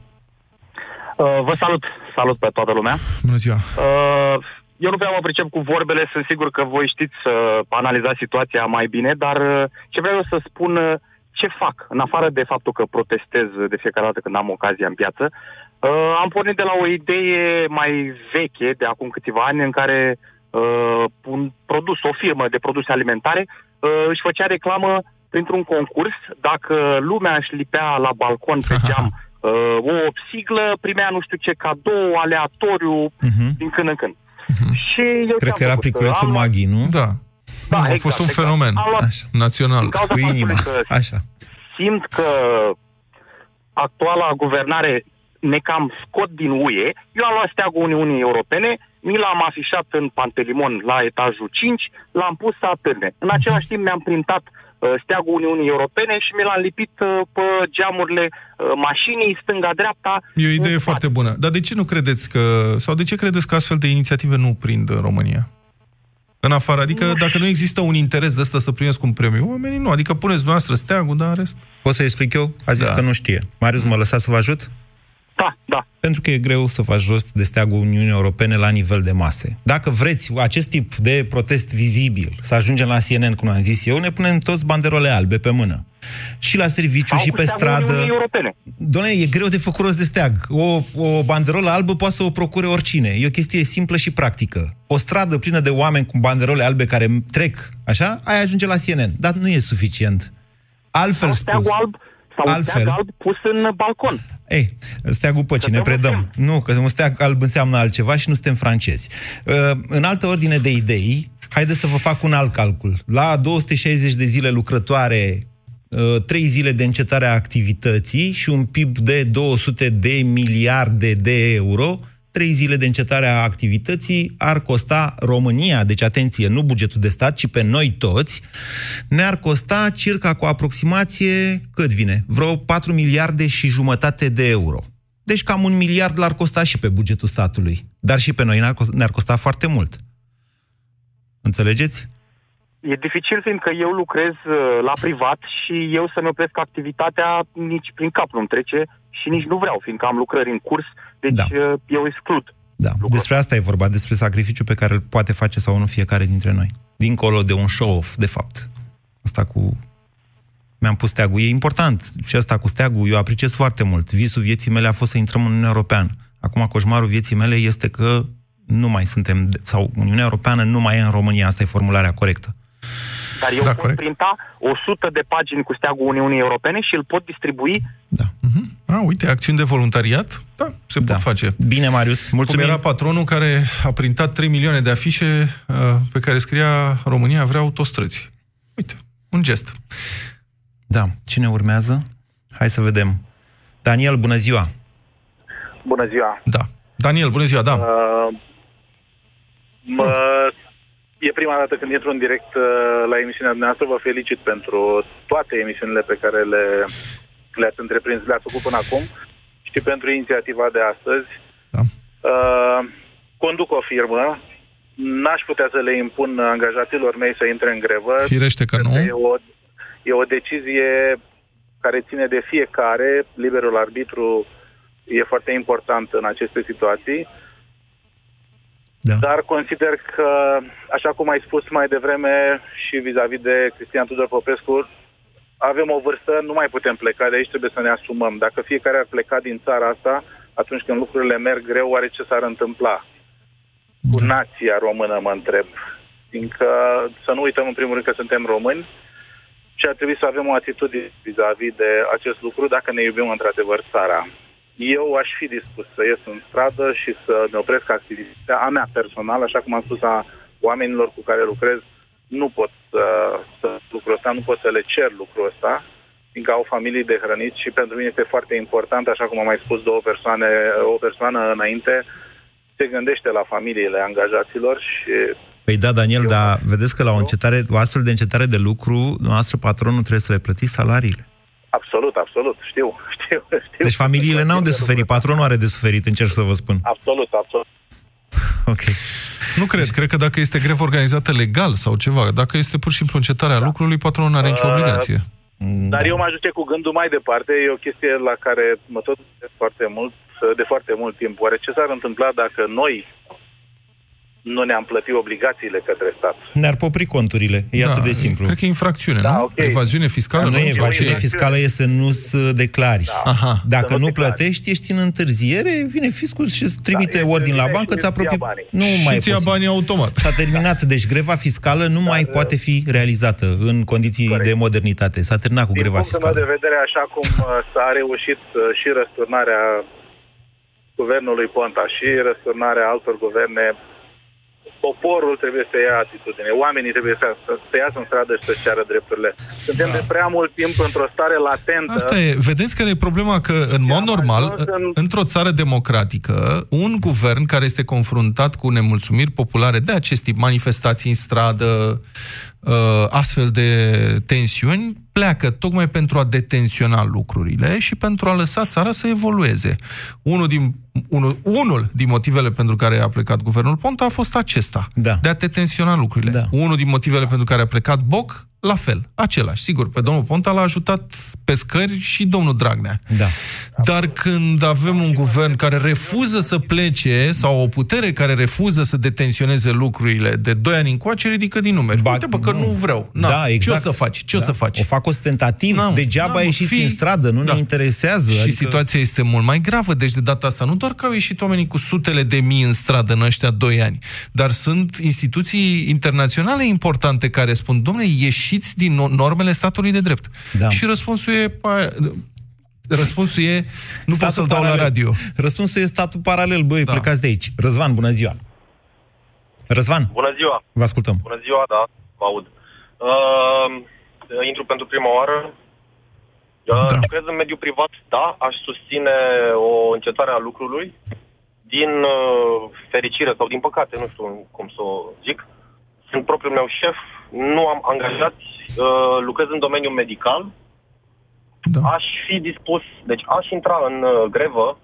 Uh, vă salut, salut pe toată lumea. Bună ziua! Uh, eu nu prea mă pricep cu vorbele, sunt sigur că voi știți să analizați situația mai bine, dar uh, ce vreau eu să spun, uh, ce fac, în afară de faptul că protestez de fiecare dată când am ocazia în piață, uh, am pornit de la o idee mai veche, de acum câțiva ani, în care uh, un produs, o firmă de produse alimentare, uh, își făcea reclamă printr-un concurs, dacă lumea își lipea la balcon pe [LAUGHS] geam uh, o siglă, primea nu știu ce cadou aleatoriu Mhm. din când în când. Și eu Cred ce-am că era făcut? pliculețul Am luat- Maghi, nu? Da. Da, nu, a exact, fost un exact. fenomen Am luat- Așa. național. Din cauza Cu faptului inima. că Așa. simt că actuala guvernare ne cam scot din UE, eu am luat steagul Uniunii Europene, mi l-am afișat în Pantelimon la etajul 5, l-am pus să atârne. În același timp mi-am printat uh, steagul Uniunii Europene și mi l-am lipit uh, pe geamurile uh, mașinii, stânga-dreapta. E o idee în foarte bună. Dar de ce nu credeți că, sau de ce credeți că astfel de inițiative nu prind în România? În afară, adică dacă nu există un interes de ăsta să primesc un premiu, oamenii nu, adică puneți noastră steagul, dar în rest... Pot să explic eu? A zis Da. că nu știe. Marius, mă lăsa să vă ajut? Da, da. Pentru că e greu să faci jos de steagul Uniunii Europene la nivel de mase. Dacă vreți acest tip de protest vizibil, să ajungem la CNN, cum am zis eu, ne punem toți banderole albe pe mână. Și la serviciu, Sau și cu pe steagul stradă. Uniunii Europene. Doamne, e greu de făcut rost de steag. O, o banderolă albă poate să o procure oricine. E o chestie simplă și practică. O stradă plină de oameni cu banderole albe care trec, așa, aia ajunge la CNN. Dar nu e suficient. Altfel Sau spus. steagul alb, sau un Altfel. steag alb pus în balcon. Ei, steagul păcii, ne Că dăm predăm. Nu, că un steag alb înseamnă altceva și nu suntem francezi. Uh, în altă ordine de idei, haideți să vă fac un alt calcul. La 260 de zile lucrătoare, uh, 3 zile de încetare a activității și un PIB de 200 de miliarde de euro, 3 zile de încetare a activității ar costa România, deci atenție, nu bugetul de stat, ci pe noi toți, ne-ar costa circa cu aproximație, cât vine? Vreo 4 miliarde și jumătate de euro. Deci cam un miliard l-ar costa și pe bugetul statului. Dar și pe noi ne-ar costa, ne-ar costa foarte mult. Înțelegeți? E dificil fiindcă eu lucrez uh, la privat și eu să-mi opresc activitatea nici prin cap nu trece și nici nu vreau, fiindcă am lucrări în curs, deci Da. uh, eu exclud. Da, despre asta e vorba, despre sacrificiul pe care îl poate face sau nu fiecare dintre noi. Dincolo de un show-off, de fapt. Asta cu... Mi-am pus steagul. E important. Și asta cu steagul, eu apreciez foarte mult. Visul vieții mele a fost să intrăm în Uniunea Europeană. Acum, coșmarul vieții mele este că nu mai suntem, sau Uniunea Europeană nu mai e în România. Asta e formularea corectă. Dar eu Da, da, pot corect. printa 100 de pagini cu steagul Uniunii Europene și îl pot distribui Da. Mhm. A, uite, acțiuni de voluntariat? Da, se da. pot face. Bine, Marius, mulțumim. Cum era patronul care a printat 3 milioane de afișe uh, pe care scria România vrea autostrăzi. Uite, un gest. Da, cine urmează? Hai să vedem. Daniel, bună ziua! Bună ziua! Da. Daniel, bună ziua, da. Uh, mă, e prima dată când intru în direct uh, la emisiunea dumneavoastră. Vă felicit pentru toate emisiunile pe care le, le-ați întreprins, le-ați făcut până acum și pentru inițiativa de astăzi. Da. Uh, conduc o firmă, n-aș putea să le impun angajaților mei să intre în grevă. Firește că nu. E o, e o decizie care ține de fiecare. Liberul arbitru e foarte important în aceste situații. Da. Dar consider că, așa cum ai spus mai devreme și vis-a-vis de Cristian Tudor Popescu, avem o vârstă, nu mai putem pleca de aici, trebuie să ne asumăm. Dacă fiecare ar pleca din țara asta, atunci când lucrurile merg greu, oare ce s-ar întâmpla? Cu Da. nația română, mă întreb. Fiindcă să nu uităm în primul rând că suntem români și ar trebui să avem o atitudine vis-a-vis de acest lucru dacă ne iubim într-adevăr țara. Eu aș fi dispus să ies în stradă și să ne opresc activitatea a mea personală, așa cum am spus a oamenilor cu care lucrez, nu pot să, să lucrul ăsta, nu pot să le cer lucrul ăsta, fiindcă au familii de hrănit și pentru mine este foarte important, așa cum am mai spus două persoane, o persoană înainte, se gândește la familiile angajaților și Păi da, Daniel, dar vedeți că la o, încetare, o astfel de încetare de lucru, noastră patronul trebuie să le plătiți salariile. absolut, absolut, știu, știu, știu. Deci familiile n-au de suferit, patronul are de suferit, încerc să vă spun. Absolut, absolut. [LAUGHS] Ok. Nu cred. Cred că dacă este grevă organizată legal sau ceva, dacă este pur și simplu încetarea da. lucrului, patronul nu are nicio Uh, obligație. Dar eu mă ajute cu gândul mai departe, e o chestie la care mă tot gândesc foarte mult, de foarte mult timp. Oare ce s-ar întâmpla dacă noi nu ne-am plătit obligațiile către stat? Ne-ar popri conturile, e Da, atât de simplu. Cred că e infracțiune, Da, nu? ok. Evaziune fiscală? Nu e evaziune infracțiune. fiscală, este nu să declari. Da. Aha. Dacă Să nu nu declari. plătești, ești în întârziere, vine fiscul și îți trimite Da, ordin la vine bancă, și îți îți ia apropie... banii. Nu mai și e ți ia posibil. banii automat. S-a terminat, deci greva fiscală nu mai poate fi realizată în condiții Corect. de modernitate. S-a terminat cu Din greva punctul meu fiscală. de vedere, așa cum uh, s-a reușit uh, și răsturnarea guvernului Ponta și răsturnarea altor guverne, poporul trebuie să ia atitudine, oamenii trebuie să, să, să iasă în stradă și să-și ceară drepturile. Suntem de prea mult timp într-o stare latentă. Asta e. Vedeți care e problema? Că, în mod am normal, ajuns în- într-o țară democratică, un guvern care este confruntat cu nemulțumiri populare de acest tip, manifestații în stradă, uh, astfel de tensiuni, pleacă tocmai pentru a detensiona lucrurile și pentru a lăsa țara să evolueze. Unul din, unul, unul din motivele pentru care a plecat guvernul Ponta a fost acesta, Da. de a detensiona lucrurile. Da. Unul din motivele pentru care a plecat Boc, la fel, același. Sigur, pe domnul Ponta l-a ajutat pe scări și domnul Dragnea. Da. Dar când avem un guvern care refuză să plece sau o putere care refuză să detenționeze lucrurile de 2 ani încoace, ridică din numeri. Ba- Uite, bă, că nu. nu vreau. Na, Da, exact. Ce o să faci? Ce o Da. să faci? O fac ostentativ, N-am, degeaba n-am, ieșiți fi- în stradă, nu Da. ne interesează. Și adică- situația este mult mai gravă, deci de data asta nu doar că au ieșit oamenii cu sutele de mii în stradă în ăștia doi ani, dar sunt instituții internaționale importante care spun, domnule, ieșiți din no- normele statului de drept. Da. Și răspunsul e, pa, răspunsul e, nu pot Statul să-l dau la paralel. radio. Răspunsul e statul paralel, băi, Da. plecați de aici. Răzvan, bună ziua! Răzvan, Bună ziua! vă ascultăm. Bună ziua, da, vă aud. Uh, intru pentru prima oară. Uh, Da. Lucrez în mediul privat, da, aș susține o încetare a lucrului. Din uh, fericire sau din păcate, nu știu cum să o zic, sunt propriul meu șef, nu am angajați, uh, lucrez în domeniul medical. Da. Aș fi dispus, deci aș intra în uh, grevă,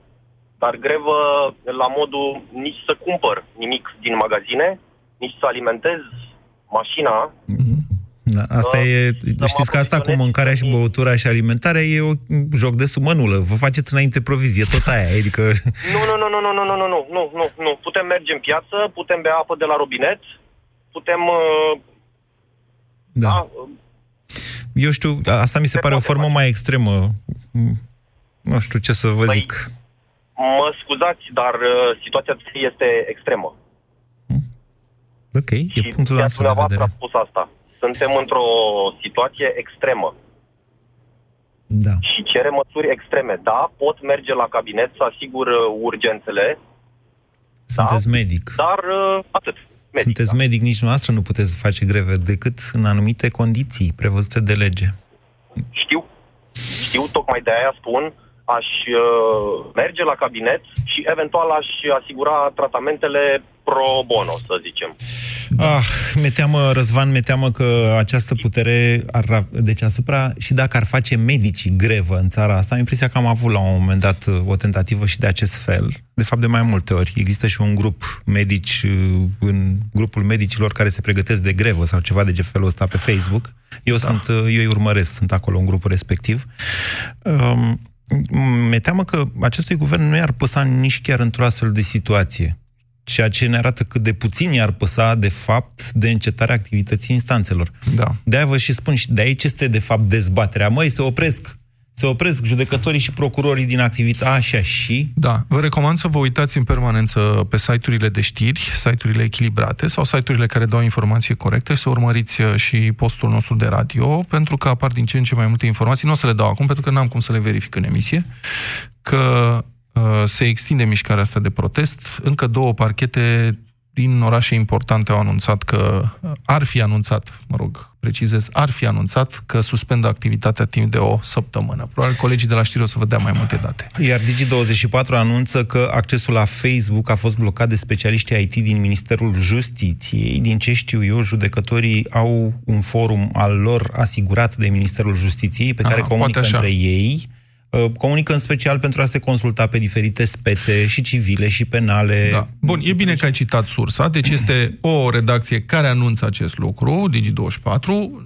dar grevă la modul nici să cumpăr nimic din magazine, nici să alimentez mașina, Da, asta Uh, e, să știți mă că asta cu poziționez mâncarea și și- băutura și alimentarea e un joc de sumă nulă. Vă faceți înainte provizie, tot aia. Adică, Nu, [LAUGHS] nu, nu, nu, nu, nu, nu, nu, nu, nu, nu, nu. Putem merge în piață, putem bea apă de la robinet, putem... Uh, da. da, Eu știu, asta mi se Se pare o poate formă face. mai extremă. Nu știu ce să vă Păi, zic. mă scuzați, dar uh, situația este extremă. Ok, e Și punctul chiar nostru de dumneavoastră vedere. a spus asta. Suntem într-o situație extremă. Da. și cere măsuri extreme. Da, pot merge la cabinet să asigur uh, urgențele, Sunteți medic. dar uh, atât. Medic, Sunteți medic, nici noastră nu puteți face greve decât în anumite condiții prevăzute de lege. Știu, știu, tocmai de aia spun, aș uh, merge la cabinet și eventual aș asigura tratamentele pro bono, să zicem. Ah, mi teamă, Răzvan, mi teamă că această putere ar, deci asupra, și dacă ar face medicii grevă în țara asta, am impresia că am avut la un moment dat o tentativă și de acest fel. De fapt, de mai multe ori. Există și un grup medici, în grupul medicilor care se pregătesc de grevă sau ceva de felul ăsta pe Facebook. Eu da. sunt, eu îi urmăresc, sunt acolo în grupul respectiv. Um, mi teamă că acestui guvern nu i-ar păsa nici chiar într-o astfel de situație ceea ce ne arată cât de puțin i-ar păsa, de fapt, de încetarea activității instanțelor. Da. De-aia vă și spun, și de aici este, de fapt, dezbaterea. Măi, se opresc se opresc judecătorii și procurorii din activitate, așa și... Da, vă recomand să vă uitați în permanență pe site-urile de știri, site-urile echilibrate sau site-urile care dau informații corecte, să urmăriți uh, și postul nostru de radio, pentru că apar din ce în ce mai multe informații. Nu o să le dau acum, pentru că n-am cum să le verific în emisie, că uh, se extinde mișcarea asta de protest. Încă două parchete din orașe importante au anunțat că ar fi anunțat, mă rog, precizez, ar fi anunțat că suspendă activitatea timp de o săptămână. Probabil colegii de la știri o să vă dea mai multe date. Iar Digi24 anunță că accesul la Facebook a fost blocat de specialiștii IT din Ministerul Justiției. Din ce știu eu, judecătorii au un forum al lor asigurat de Ministerul Justiției, pe care Aha, comunică poate așa. între ei. Uh, Comunică în special pentru a se consulta pe diferite spețe, și civile, și penale. Da. Bun, e bine că ai citat sursa, deci este o redacție care anunță acest lucru, Digi24.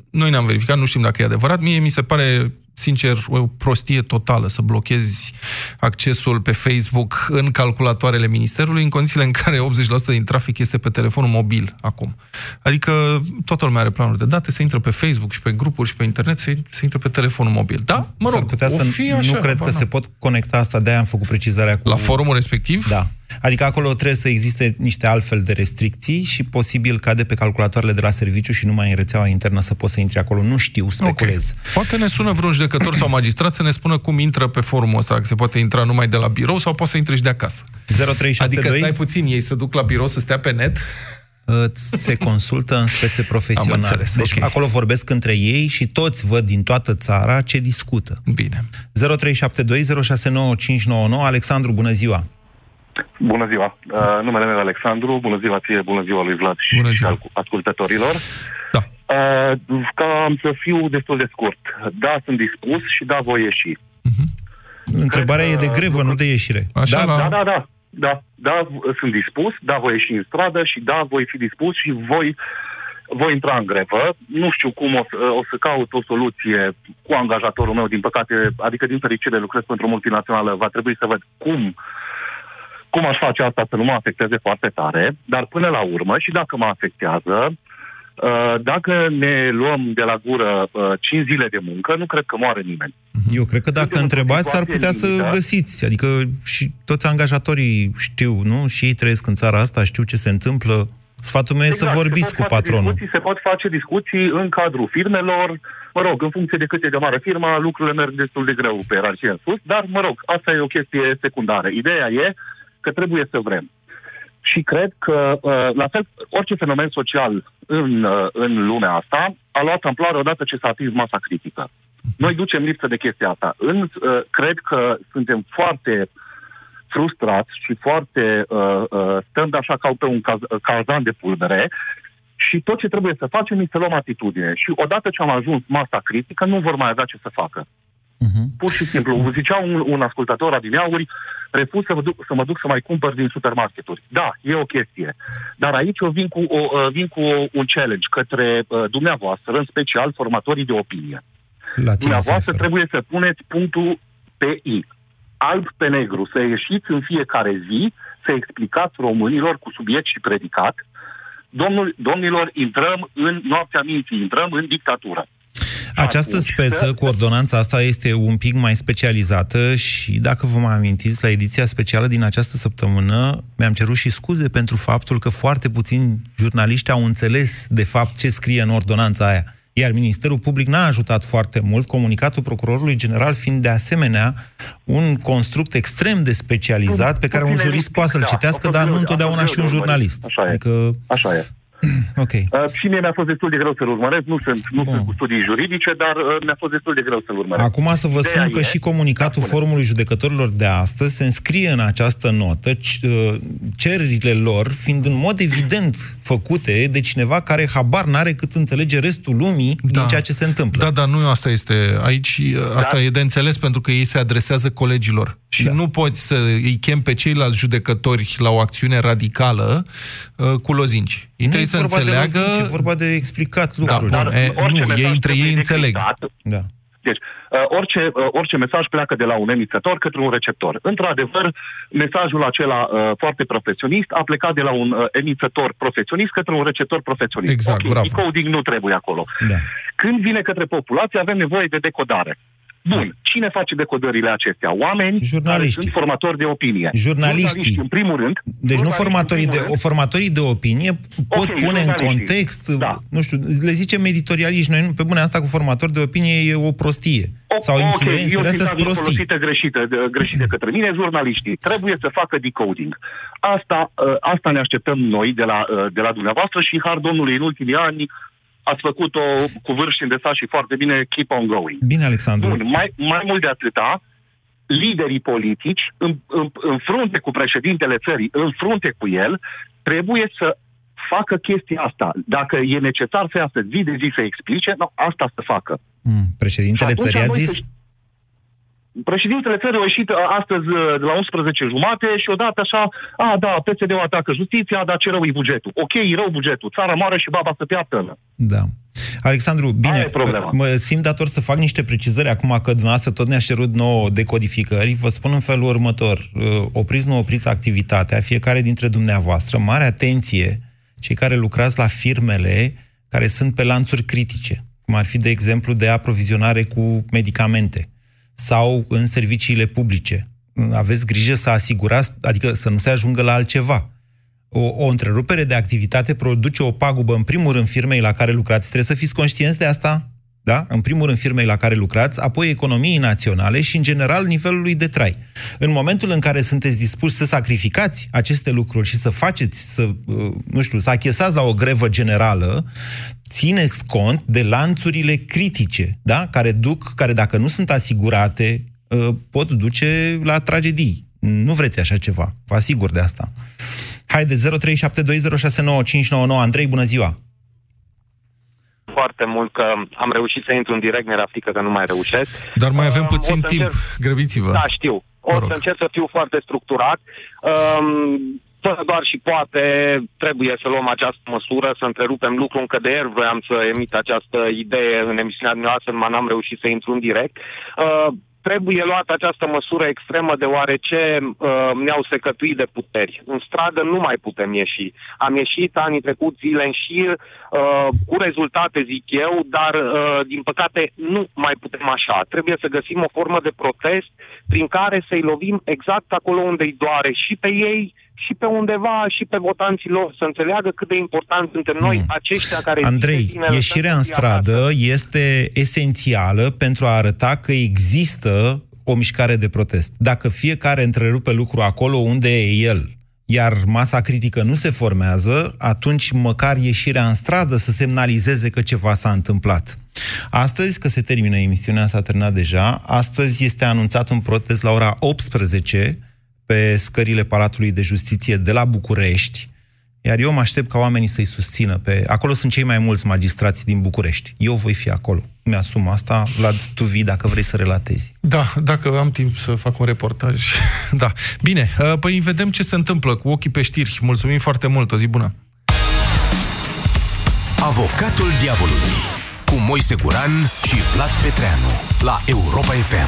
Noi ne-am verificat, nu știm dacă e adevărat. Mie mi se pare, sincer, o prostie totală să blochezi accesul pe Facebook în calculatoarele Ministerului, în condițiile în care 80% din trafic este pe telefonul mobil acum. Adică toată lumea are planuri de date, se intră pe Facebook și pe grupuri și pe internet, se, se intră pe telefonul mobil. Da, mă S-ar rog, putea o să fi nu așa, cred că habar se n-am. pot conecta asta, de-aia am făcut precizarea cu... La forumul respectiv? Da. Adică acolo trebuie să existe niște altfel de restricții și posibil ca de pe calculatoarele de la serviciu și numai în rețeaua internă să poți să intri acolo. Nu știu, speculez. Poate ne sună vreun judecător sau magistrat să ne spună cum intră pe forumul ăsta, că se poate intra numai de la birou sau poate să intre și de acasă. 0372 Adică stai puțin, ei să duc la birou să stea pe net? se consultă în spețe profesionale. Am înțeles, deci ok. acolo vorbesc între ei și toți văd din toată țara ce discută. Bine. 0372069599 Alexandru, bună ziua! Bună ziua! Uh, numele meu e Alexandru, bună ziua ție, bună ziua lui Vlad și, bună ziua. și al- ascultătorilor. Da. Uh, ca am să fiu destul de scurt. Da, sunt dispus și da, voi ieși. Întrebarea Cred e că de grevă, nu de ieșire. da, da, da, da, da, da, sunt dispus, da, voi ieși în stradă și da, voi fi dispus și voi, voi intra în grevă. Nu știu cum o să, o să caut o soluție cu angajatorul meu, din păcate, adică din fericire lucrez pentru o multinațională, va trebui să văd cum cum aș face asta să nu mă afecteze foarte tare, dar până la urmă, și dacă mă afectează, uh, dacă ne luăm de la gură 5 zile de muncă, nu cred că moare nimeni. Eu cred că dacă întrebați, ar putea să limită. găsiți. Adică și toți angajatorii știu, nu? Și ei trăiesc în țara asta, știu ce se întâmplă. Sfatul meu e să Exact, vorbiți se cu pot face patronul. Discuții, se pot face discuții în cadrul firmelor, mă rog, în funcție de cât e de mare firma, lucrurile merg destul de greu pe ierarhie în sus, dar, mă rog, asta e o chestie secundară. Ideea e că trebuie să vrem. Și cred că, uh, la fel, orice fenomen social în, uh, în lumea asta a luat amploare odată ce s-a atins masa critică. Noi ducem lipsă de chestia asta. În, uh, cred că suntem foarte frustrați și foarte uh, uh, stăm așa ca pe un caz, cazan de pulbere și tot ce trebuie să facem este să luăm atitudine. Și odată ce am ajuns masa critică, nu vor mai avea ce să facă. Pur și simplu, zicea un, un ascultător adineauri, refuz să mă, duc, să mă duc să mai cumpăr din supermarketuri. Da, e o chestie. Dar aici eu vin cu, o, uh, vin cu un challenge către uh, dumneavoastră, în special formatorii de opinie. La Dumneavoastră trebuie să puneți punctul pe I. Alb pe negru, să ieșiți în fiecare zi, să explicați românilor cu subiect și predicat, Domnul, domnilor, intrăm în noaptea minții, intrăm în dictatură. Această speță cu ordonanța asta este un pic mai specializată și dacă vă mai amintiți, la ediția specială din această săptămână mi-am cerut și scuze pentru faptul că foarte puțini jurnaliști au înțeles de fapt ce scrie în ordonanța aia. Iar Ministerul Public n-a ajutat foarte mult, comunicatul procurorului general fiind de asemenea un construct extrem de specializat pe care un jurist poate să-l da, citească, a fost dar nu greu- a întotdeauna fost și un greu de urmărit. jurnalist. Așa e. Adică... Așa e. [CLEARS THROAT] Ok. Uh, și mie mi-a fost destul de greu să-l urmăresc, nu sunt, nu sunt cu studii juridice, dar uh, mi-a fost destul de greu să-l urmăresc. Acum să vă Ideea spun că e- și comunicatul Forumului Judecătorilor de astăzi se înscrie în această notă, c- uh, cererile lor fiind în mod evident făcute de cineva care habar n-are cât înțelege restul lumii da. din ceea ce se întâmplă. Da, dar nu asta este. Aici asta Da. e de înțeles pentru că ei se adresează colegilor. Și da. nu poți să îi chem pe ceilalți judecători la o acțiune radicală uh, cu lozinci. Ei Nu trebuie e să vorba de înțeleagă... lozinci, e vorba de explicat Da, lucruri. dar e, orice nu, mesaj ei între ei trebuie înțeleg. decriptat. Da. Deci, uh, orice, uh, orice mesaj pleacă de la un emițător către un receptor. Într-adevăr, mesajul acela uh, foarte profesionist a plecat de la un uh, emițător profesionist către un receptor profesionist. Exact, ok, bravo. decoding nu trebuie acolo. Da. Când vine către populație, avem nevoie de decodare. Bun, cine face decodările acestea? Oameni care sunt formatori de opinie. Jurnaliștii. în primul rând. Deci nu formatorii de, o formatorii de opinie pot Ok, pune în jurnaliștii. context, da. nu știu, le zicem editorialiști, noi nu, pe bune asta cu formatori de opinie e o prostie. Sau Ok, influențele, eu astea sunt sunt prostii. folosită greșită, de, greșit de către mine, jurnaliștii. Trebuie să facă decoding. Asta, uh, asta ne așteptăm noi de la, uh, de la dumneavoastră și har Domnului în ultimii ani ați făcut-o cu vârf și îndesat și foarte bine, keep on going. Bine, Alexandru. Bun, mai, mai mult de atâta, liderii politici, în, în, în frunte cu președintele țării, în frunte cu el, trebuie să facă chestia asta. Dacă e necesar să iasă zi de zi să explice, no, asta să facă. Mm, președintele Și atunci țării a noi zis? să- Președintele țării a ieșit a, astăzi uh, de la 11 jumate și odată așa, a, da, PSD-ul atacă justiția, dar ce rău e bugetul. Ok, e rău bugetul, țara moare și baba să piată. Da. Alexandru, bine, Aia e problema. mă simt dator să fac niște precizări acum că dumneavoastră tot ne-a cerut nouă decodificări. Vă spun în felul următor. Uh, Opriți, nu opriți activitatea, fiecare dintre dumneavoastră. Mare atenție, cei care lucrați la firmele care sunt pe lanțuri critice, cum ar fi, de exemplu, de aprovizionare cu medicamente sau în serviciile publice. Aveți grijă să asigurați, adică să nu se ajungă la altceva o, o întrerupere de activitate produce o pagubă, în primul rând, firmei la care lucrați. Trebuie să fiți conștienți de asta, da? În primul rând, firmei la care lucrați, apoi economiei naționale și, în general, nivelului de trai. În momentul în care sunteți dispuși să sacrificați aceste lucruri și să faceți, să, uh, nu știu, să achesați la o grevă generală, țineți cont de lanțurile critice, da? Care duc, care dacă nu sunt asigurate, uh, pot duce la tragedii. Nu vreți așa ceva, vă asigur de asta. Haide, 0372069599. Andrei, bună ziua! Foarte mult că am reușit să intru în direct, mi-era frică că nu mai reușesc. Dar mai avem Um, puțin o să timp. încerc- Grăbiți-vă. Da, știu. O Mă să rog. încerc să fiu foarte structurat. Um, fără doar și poate trebuie să luăm această măsură, să întrerupem lucrul. Încă de ieri voiam să emit această idee în emisiunea dumneavoastră, numai n-am reușit să intru în direct. Uh, trebuie luată această măsură extremă deoarece uh, ne-au secătuit de puteri. În stradă nu mai putem ieși. Am ieșit anii trecuți zile în șir, uh, cu rezultate zic eu, dar uh, din păcate nu mai putem așa. Trebuie să găsim o formă de protest prin care să-i lovim exact acolo unde îi doare și pe ei și pe undeva și pe votanții lor să înțeleagă cât de important suntem noi aceștia care... zi de Andrei, zi ne lăsăm ieșirea în să fie acasă. stradă este esențială pentru a arăta că există o mișcare de protest. Dacă fiecare întrerupe lucru acolo unde e el, iar masa critică nu se formează, atunci măcar ieșirea în stradă să semnalizeze că ceva s-a întâmplat. Astăzi, că se termină emisiunea, s-a terminat deja, astăzi este anunțat un protest la ora 18 pe scările Palatului de Justiție de la București, iar eu mă aștept ca oamenii să-i susțină. Pe... Acolo sunt cei mai mulți magistrați din București. Eu voi fi acolo. Mi-asum asta. Vlad, tu vii dacă vrei să relatezi. Da, dacă am timp să fac un reportaj. [LAUGHS] da. Bine, uh, păi vedem ce se întâmplă cu ochii pe știri. Mulțumim foarte mult, o zi bună! Avocatul diavolului cu Moise Guran și Vlad Petreanu la Europa FM.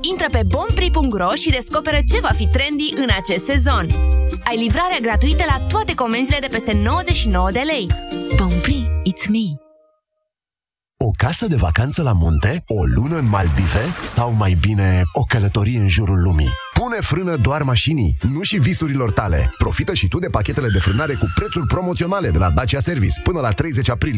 Intră pe bompri.ro și descoperă ce va fi trendy în acest sezon. Ai livrarea gratuită la toate comenzile de peste 99 de lei. Bompri, it's me. O casă de vacanță la munte? O lună în Maldive? Sau mai bine, o călătorie în jurul lumii? Pune frână doar mașinii, nu și visurilor tale. Profită și tu de pachetele de frânare cu prețuri promoționale de la Dacia Service până la 30 aprilie